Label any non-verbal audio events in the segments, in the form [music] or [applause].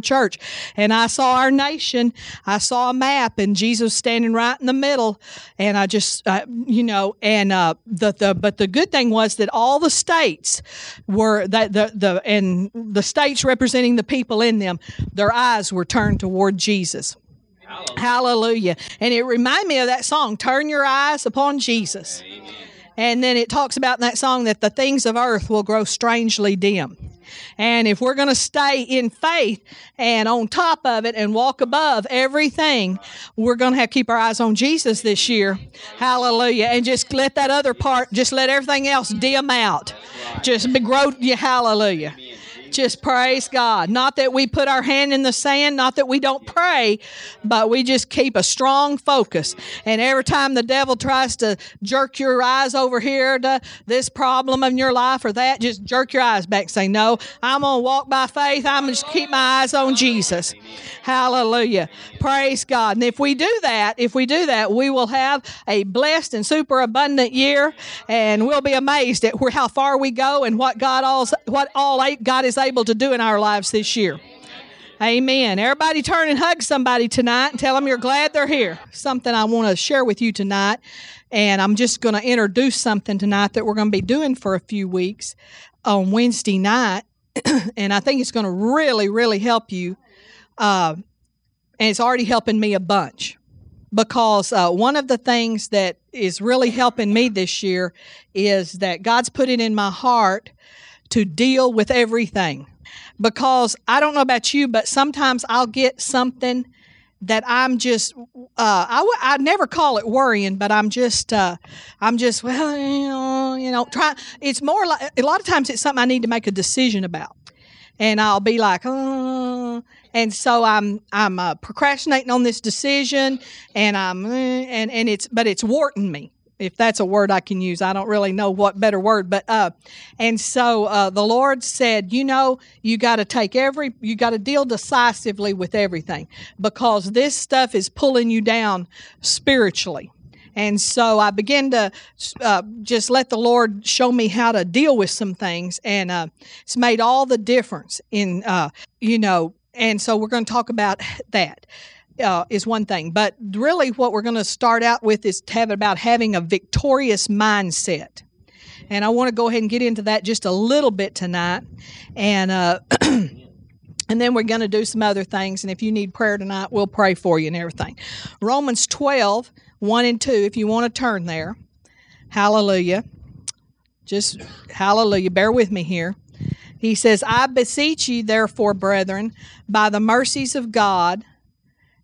church, and I saw our nation. I saw a map, and Jesus standing right in the middle, and I just, uh, you know, and uh, the the but the good thing was that all the states were that the the and the states representing the people in them, their eyes were turned toward Jesus. Hallelujah. Hallelujah. And it reminded me of that song, Turn Your Eyes Upon Jesus. Amen. And then it talks about in that song that the things of earth will grow strangely dim. And if we're going to stay in faith and on top of it and walk above everything, we're going to have to keep our eyes on Jesus this year. Hallelujah. And just let that other part, just let everything else dim out. Just grow, hallelujah. Just praise God. Not that we put our hand in the sand, not that we don't pray, but we just keep a strong focus. And every time the devil tries to jerk your eyes over here to this problem in your life or that, just jerk your eyes back. Say, No, I'm going to walk by faith. I'm going to just keep my eyes on Jesus. Hallelujah. Praise God. And if we do that, if we do that, we will have a blessed and super abundant year and we'll be amazed at how far we go and what God all, what all God is able to do in our lives this year. Amen. Everybody turn and hug somebody tonight and tell them you're glad they're here. Something I want to share with you tonight. And I'm just going to introduce something tonight that we're going to be doing for a few weeks on Wednesday night. [clears throat] and I think it's going to really, really help you. Uh, and it's already helping me a bunch because uh, one of the things that is really helping me this year is that God's put it in my heart to deal with everything. Because I don't know about you, but sometimes I'll get something that I'm just uh, I w- I never call it worrying, but I'm just uh, I'm just well you know try. It's more like a lot of times it's something I need to make a decision about, and I'll be like, oh, and so I'm I'm uh, procrastinating on this decision, and I'm eh, and and it's but it's warting me if that's a word I can use. I don't really know what better word, but uh, and so uh, the Lord said, you know, you got to take every, you got to deal decisively with everything because this stuff is pulling you down spiritually. And so I began to uh, just let the Lord show me how to deal with some things, and uh, it's made all the difference in, uh, you know. And so we're going to talk about that uh, is one thing, but really what we're going to start out with is to have about having a victorious mindset. And I want to go ahead and get into that just a little bit tonight. And, uh, [clears throat] and then we're going to do some other things. And if you need prayer tonight, we'll pray for you and everything. Romans 12, 1 and 2, if you want to turn there. Hallelujah. Just hallelujah. Bear with me here. He says, I beseech you, therefore, brethren, by the mercies of God,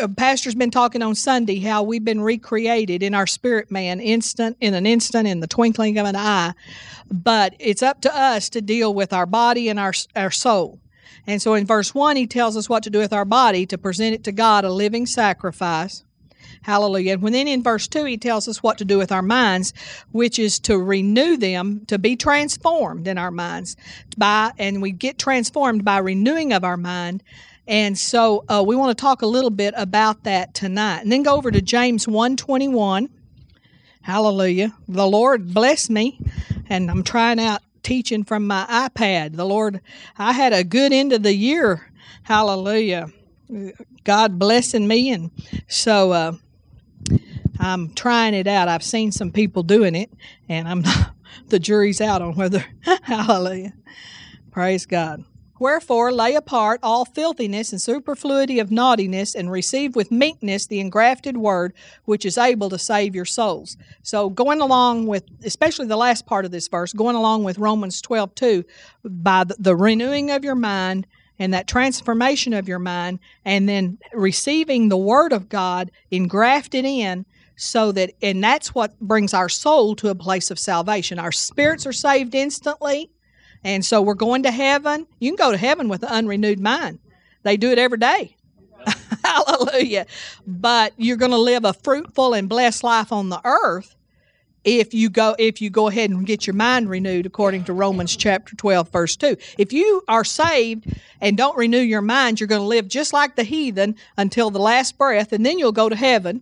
uh, pastor's been talking on Sunday how we've been recreated in our spirit man instant in an instant in the twinkling of an eye. But it's up to us to deal with our body and our our soul. And so in verse 1 he tells us what to do with our body to present it to God a living sacrifice. Hallelujah. And then in verse 2, he tells us what to do with our minds, which is to renew them, to be transformed in our minds. By, and we get transformed by renewing of our mind and so uh, we want to talk a little bit about that tonight. And then go over to James 121. Hallelujah. The Lord bless me, and I'm trying out teaching from my iPad. The Lord, I had a good end of the year. Hallelujah. God blessing me. And so uh, I'm trying it out. I've seen some people doing it, and I'm [laughs] the jury's out on whether, [laughs] hallelujah. Praise God. Wherefore lay apart all filthiness and superfluity of naughtiness, and receive with meekness the engrafted word, which is able to save your souls. So, going along with, especially the last part of this verse, going along with Romans 12 2, by the, renewing of your mind and that transformation of your mind, and then receiving the word of God engrafted in, so that, and that's what brings our soul to a place of salvation. Our spirits are saved instantly and so we're going to heaven. You can go to heaven with an unrenewed mind. They do it every day. [laughs] Hallelujah. But you're going to live a fruitful and blessed life on the earth if you go if you go ahead and get your mind renewed according to Romans chapter 12 verse 2. If you are saved and don't renew your mind, you're going to live just like the heathen until the last breath and then you'll go to heaven.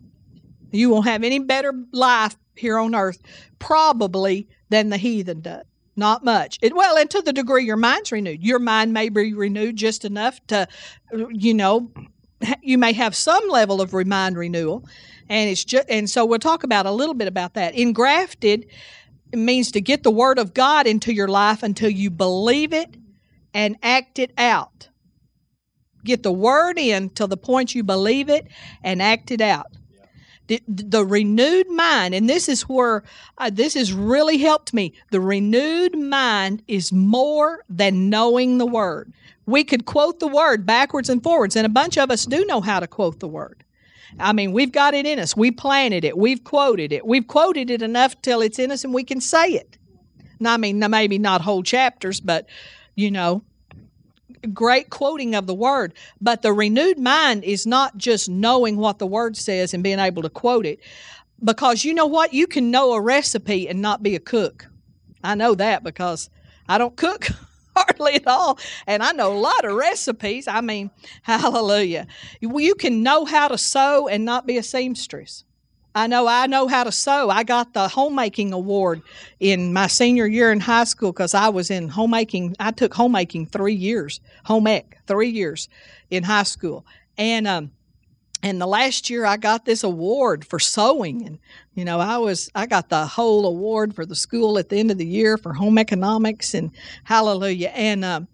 You won't have any better life here on earth probably than the heathen does. Not much. It, well, and to the degree your mind's renewed, your mind may be renewed just enough to, uh, you know, you may have some level of mind renewal, and it's just and so we'll talk about a little bit about that. Engrafted means to get the word of God into your life until you believe it and act it out. Get the word in till the point you believe it and act it out. The, the renewed mind, and this is where uh, this has really helped me. The renewed mind is more than knowing the word. We could quote the word backwards and forwards, and a bunch of us do know how to quote the word. I mean, we've got it in us. We planted it. We've quoted it. We've quoted it enough till it's in us and we can say it. Now, I mean, maybe not whole chapters, but, you know, great quoting of the word, but the renewed mind is not just knowing what the word says and being able to quote it. Because you know what? You can know a recipe and not be a cook. I know that because I don't cook [laughs] hardly at all. And I know a lot of recipes. I mean, [laughs] hallelujah. You can know how to sew and not be a seamstress. I know I know how to sew. I got the homemaking award in my senior year in high school because I was in homemaking. I took homemaking three years, home ec three years in high school, and um, and the last year I got this award for sewing, and you know I was I got the whole award for the school at the end of the year for home economics and hallelujah, and um,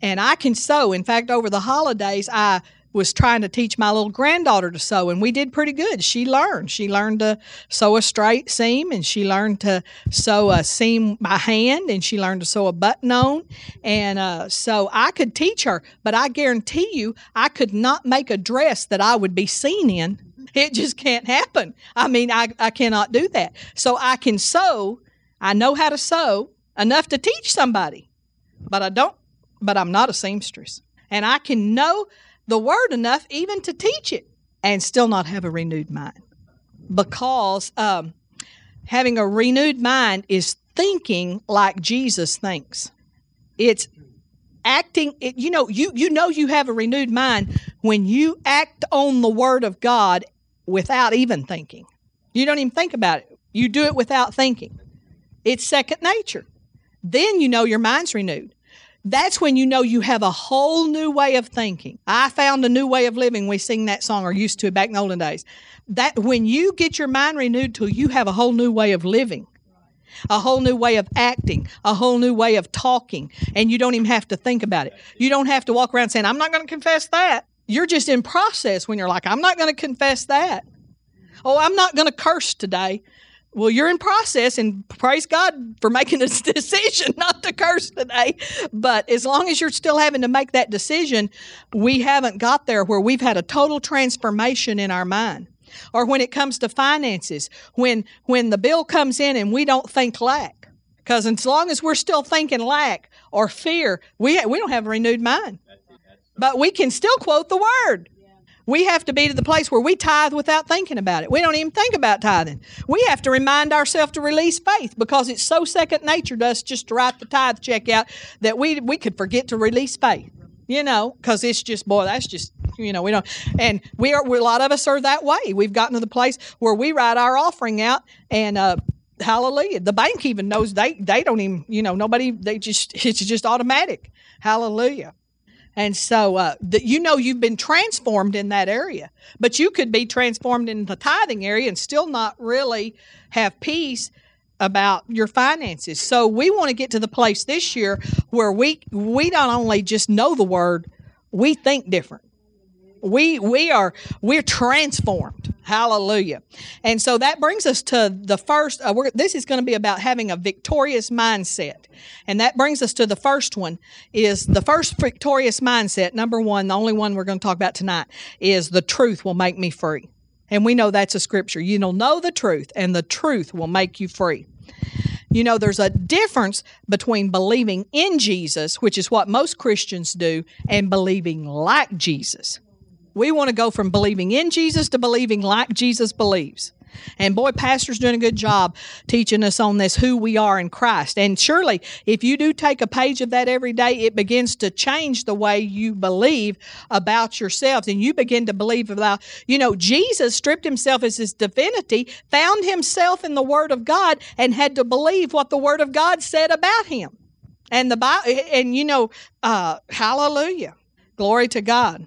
and I can sew. In fact, over the holidays I was trying to teach my little granddaughter to sew, and we did pretty good. She learned. She learned to sew a straight seam, and she learned to sew a seam by hand, and she learned to sew a button on. And uh, so I could teach her, but I guarantee you, I could not make a dress that I would be seen in. It just can't happen. I mean, I, I cannot do that. So I can sew. I know how to sew enough to teach somebody, but I don't, but I'm not a seamstress. And I can know the word enough even to teach it and still not have a renewed mind. Because um, having a renewed mind is thinking like Jesus thinks. It's acting it, you know you you know you have a renewed mind when you act on the word of God without even thinking. You don't even think about it. You do it without thinking. It's second nature. Then you know your mind's renewed that's when you know you have a whole new way of thinking. I found a new way of living. We sing that song or used to it back in the olden days. That when you get your mind renewed till you have a whole new way of living, a whole new way of acting, a whole new way of talking, and you don't even have to think about it. You don't have to walk around saying, I'm not going to confess that. You're just in process when you're like, I'm not going to confess that. Oh, I'm not going to curse today. Well, you're in process, and praise God for making this [laughs] decision not to curse today. But as long as you're still having to make that decision, we haven't got there where we've had a total transformation in our mind. Or when it comes to finances, when when the bill comes in and we don't think lack, because as long as we're still thinking lack or fear, we we don't have a renewed mind. But we can still quote the word. We have to be to the place where we tithe without thinking about it. We don't even think about tithing. We have to remind ourselves to release faith because it's so second nature to us just to write the tithe check out that we we could forget to release faith. You know, because it's just boy, that's just you know we don't. And we are we, a lot of us are that way. We've gotten to the place where we write our offering out and. uh Hallelujah. The bank even knows they they don't even, you know, nobody they just it's just automatic. Hallelujah. And so uh, you know you've been transformed in that area, but you could be transformed in the tithing area and still not really have peace about your finances. So we want to get to the place this year where we we not only just know the word, we think different we we are we're transformed. Hallelujah. And so that brings us to the first uh, this is going to be about having a victorious mindset. And that brings us to the first one is the first victorious mindset number one the only one we're going to talk about tonight is the truth will make me free. And we know that's a scripture. You know know the truth and the truth will make you free. You know, there's a difference between believing in Jesus, which is what most Christians do, and believing like Jesus. We want to go from believing in Jesus to believing like Jesus believes. And boy, Pastor's doing a good job teaching us on this who we are in Christ. And surely, if you do take a page of that every day, it begins to change the way you believe about yourselves. And you begin to believe about, you know, Jesus stripped himself as his divinity, found himself in the Word of God, and had to believe what the Word of God said about him. And the Bible, and you know, uh, hallelujah, glory to God.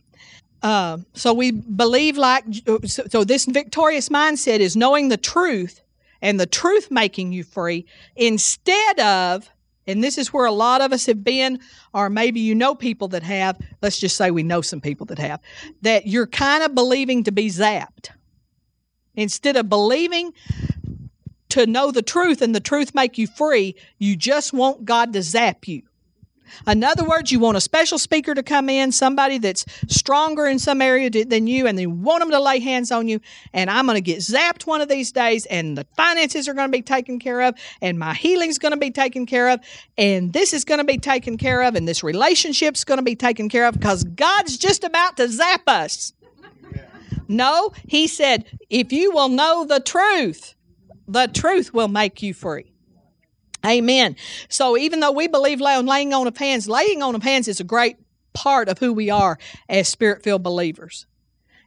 Uh, so we believe like so, so this victorious mindset is knowing the truth and the truth making you free instead of and this is where a lot of us have been or maybe you know people that have let's just say we know some people that have that you're kind of believing to be zapped. Instead of believing to know the truth and the truth make you free you just want god to zap you in other words, you want a special speaker to come in, somebody that's stronger in some area than you, and they want them to lay hands on you. And I'm going to get zapped one of these days, and the finances are going to be taken care of, and my healing's going to be taken care of, and this is going to be taken care of, and this relationship's going to be taken care of because God's just about to zap us. No, He said, if you will know the truth, the truth will make you free. Amen. So even though we believe laying on of hands, laying on of hands is a great part of who we are as spirit filled believers.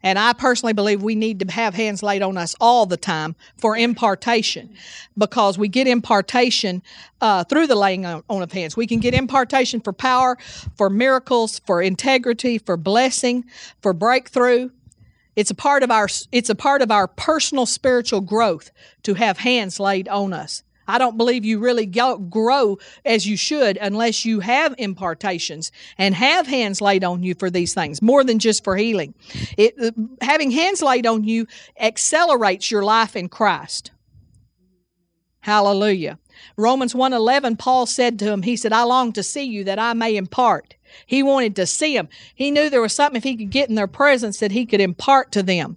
And I personally believe we need to have hands laid on us all the time for impartation because we get impartation uh, through the laying on, of hands. We can get impartation for power, for miracles, for integrity, for blessing, for breakthrough. It's a part of our it's a part of our personal spiritual growth to have hands laid on us. I don't believe you really grow as you should unless you have impartations and have hands laid on you for these things, more than just for healing. It, uh, having hands laid on you accelerates your life in Christ. Hallelujah. Romans 1:11 Paul said to him, he said, "I long to see you that I may impart." He wanted to see him. He knew there was something if he could get in their presence that he could impart to them.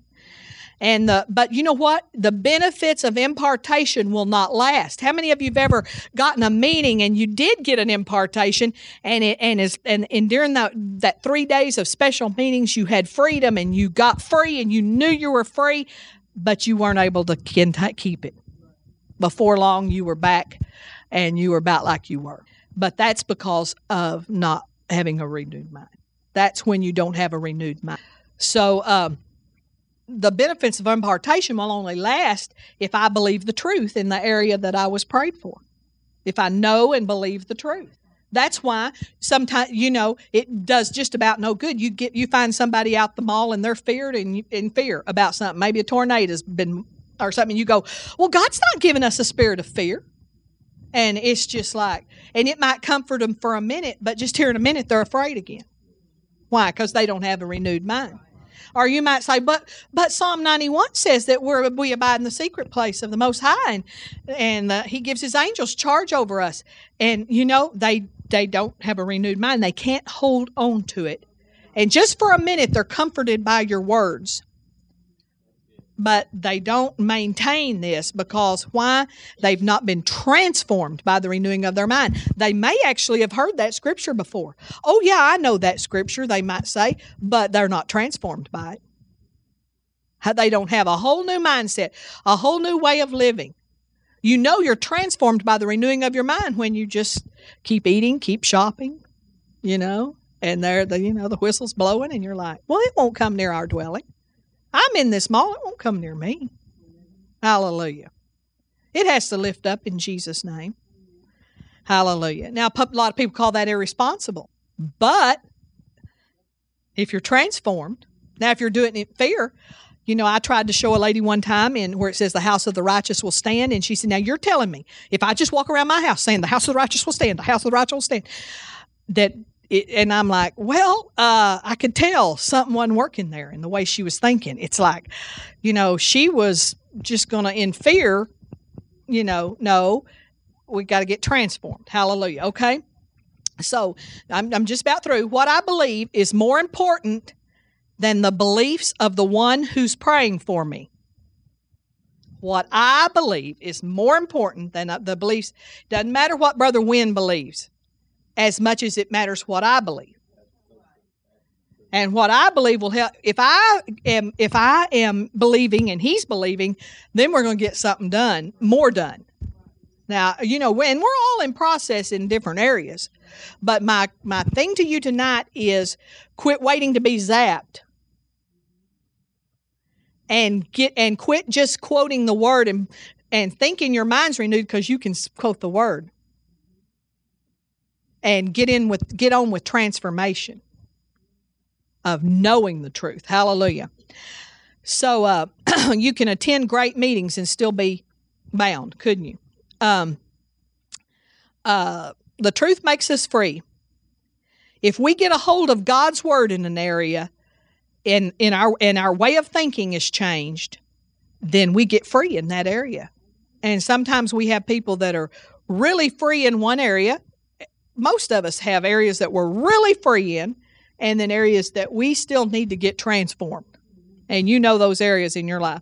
And the, but you know what? The benefits of impartation will not last. How many of you have ever gotten a meeting and you did get an impartation and it, and is, and, and during that, that three days of special meetings, you had freedom and you got free and you knew you were free, but you weren't able to keep it. Before long, you were back and you were about like you were. But that's because of not having a renewed mind. That's when you don't have a renewed mind. So, um, the benefits of impartation will only last if I believe the truth in the area that I was prayed for. If I know and believe the truth. That's why sometimes you know it does just about no good. You get you find somebody out the mall and they're feared and in fear about something. Maybe a tornado's been or something. You go, well, God's not giving us a spirit of fear, and it's just like, and it might comfort them for a minute, but just here in a minute they're afraid again. Why? Because they don't have a renewed mind. Or you might say, but but Psalm 91 says that we're, we abide in the secret place of the Most High, and, and uh, He gives His angels charge over us. And you know they they don't have a renewed mind; they can't hold on to it. And just for a minute, they're comforted by your words but they don't maintain this because why? They've not been transformed by the renewing of their mind. They may actually have heard that scripture before. Oh, yeah, I know that scripture, they might say, but they're not transformed by it. They don't have a whole new mindset, a whole new way of living. You know you're transformed by the renewing of your mind when you just keep eating, keep shopping, you know, and there the you know the whistle's blowing and you're like, well, it won't come near our dwelling. I'm in this mall. It won't come near me. Hallelujah. It has to lift up in Jesus' name. Hallelujah. Now, a lot of people call that irresponsible. But if you're transformed, now if you're doing it in fear, you know, I tried to show a lady one time in where it says the house of the righteous will stand, and she said, Now you're telling me if I just walk around my house saying the house of the righteous will stand, the house of the righteous will stand, that it, and I'm like, well, uh, I could tell something wasn't working there in the way she was thinking. It's like, you know, she was just going to, in fear, you know, no, we got to get transformed. Hallelujah. Okay. So I'm, I'm just about through. What I believe is more important than the beliefs of the one who's praying for me. What I believe is more important than the beliefs. Doesn't matter what Brother Wynn believes as much as it matters what I believe. And what I believe will help if I am if I am believing and he's believing, then we're going to get something done, more done. Now, you know, when we're all in process in different areas. But my my thing to you tonight is quit waiting to be zapped. And get and quit just quoting the word and and thinking your mind's renewed because you can quote the word. And get in with get on with transformation of knowing the truth. Hallelujah. So uh, [clears throat] you can attend great meetings and still be bound, couldn't you? Um, uh, the truth makes us free. If we get a hold of God's word in an area, and in our and our way of thinking is changed, then we get free in that area. And sometimes we have people that are really free in one area. Most of us have areas that we're really free in, and then areas that we still need to get transformed. And you know those areas in your life.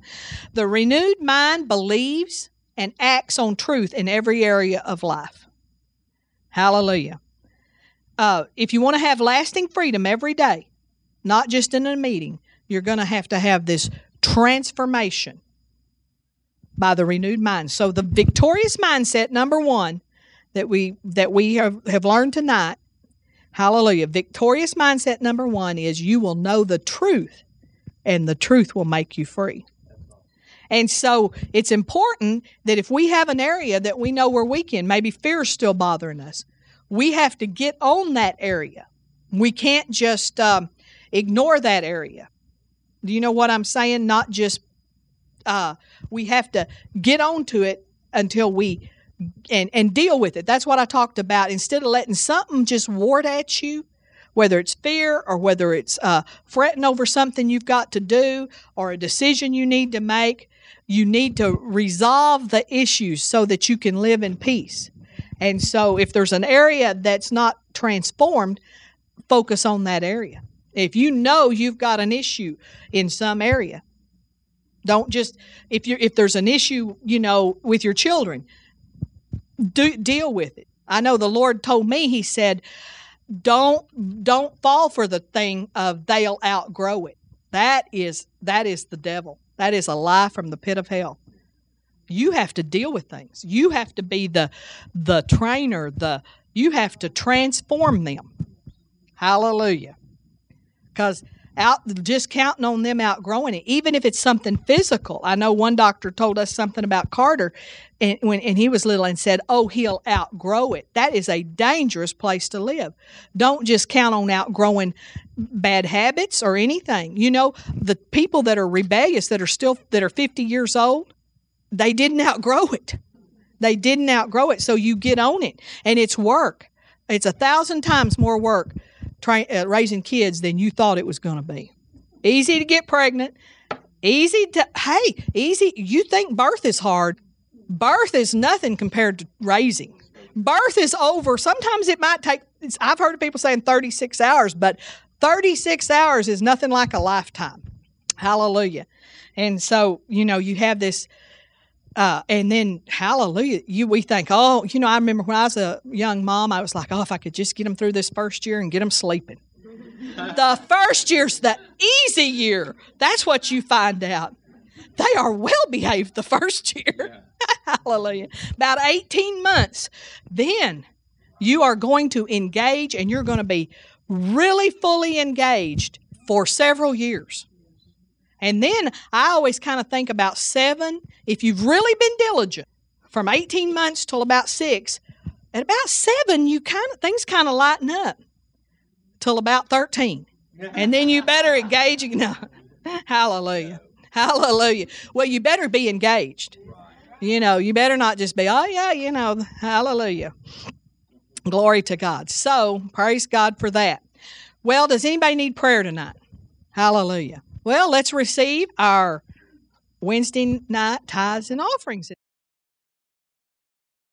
The renewed mind believes and acts on truth in every area of life. Hallelujah. Uh, if you want to have lasting freedom every day, not just in a meeting, you're going to have to have this transformation by the renewed mind. So the victorious mindset number 1 that we that we have, have learned tonight Hallelujah. Victorious mindset number one is you will know the truth, and the truth will make you free. And so it's important that if we have an area that we know we're weak in, maybe fear is still bothering us, we have to get on that area. We can't just um, ignore that area. Do you know what I'm saying? Not just, uh, we have to get onto it until we and and deal with it. That's what I talked about. Instead of letting something just ward at you, whether it's fear or whether it's uh, fretting over something you've got to do or a decision you need to make, you need to resolve the issues so that you can live in peace. And so, if there's an area that's not transformed, focus on that area. If you know you've got an issue in some area, don't just if you if there's an issue, you know, with your children, do, deal with it. I know the Lord told me, He said, don't don't fall for the thing of they'll outgrow it. That is that is the devil. That is a lie from the pit of hell. You have to deal with things. You have to be the the trainer, the you have to transform them. Hallelujah. Because out just counting on them outgrowing it, even if it's something physical. I know one doctor told us something about Carter and when and he was little and said, "Oh, he'll outgrow it." That is a dangerous place to live. Don't just count on outgrowing bad habits or anything. You know, the people that are rebellious that are still that are 50 years old, they didn't outgrow it. They didn't outgrow it. So you get on it and it's work. It's a thousand times more work tra- uh, raising kids than you thought it was going to be. Easy to get pregnant. Easy to, hey, easy. You think birth is hard. Birth is nothing compared to raising. Birth is over. Sometimes it might take, I've heard of people saying 36 hours, but 36 hours is nothing like a lifetime. Hallelujah. And so, you know, you have this uh, and then hallelujah you we think oh you know i remember when i was a young mom i was like oh if i could just get them through this first year and get them sleeping. [laughs] The first year's the easy year. That's what you find out. They are well behaved the first year. Yeah. [laughs] hallelujah. About 18 months. Then you are going to engage and you're going to be really fully engaged for several years and then I always kind of think about seven. If you've really been diligent from 18 months till about six, at about seven, you kind of things kind of lighten up till about 13. [laughs] And then you better engage. [laughs] Know, hallelujah. Hallelujah. Well, you better be engaged. You know, you better not just be, oh, yeah, you know, hallelujah. Glory to God. So, praise God for that. Well, does anybody need prayer tonight? Hallelujah. Well, let's receive our Wednesday night tithes and offerings.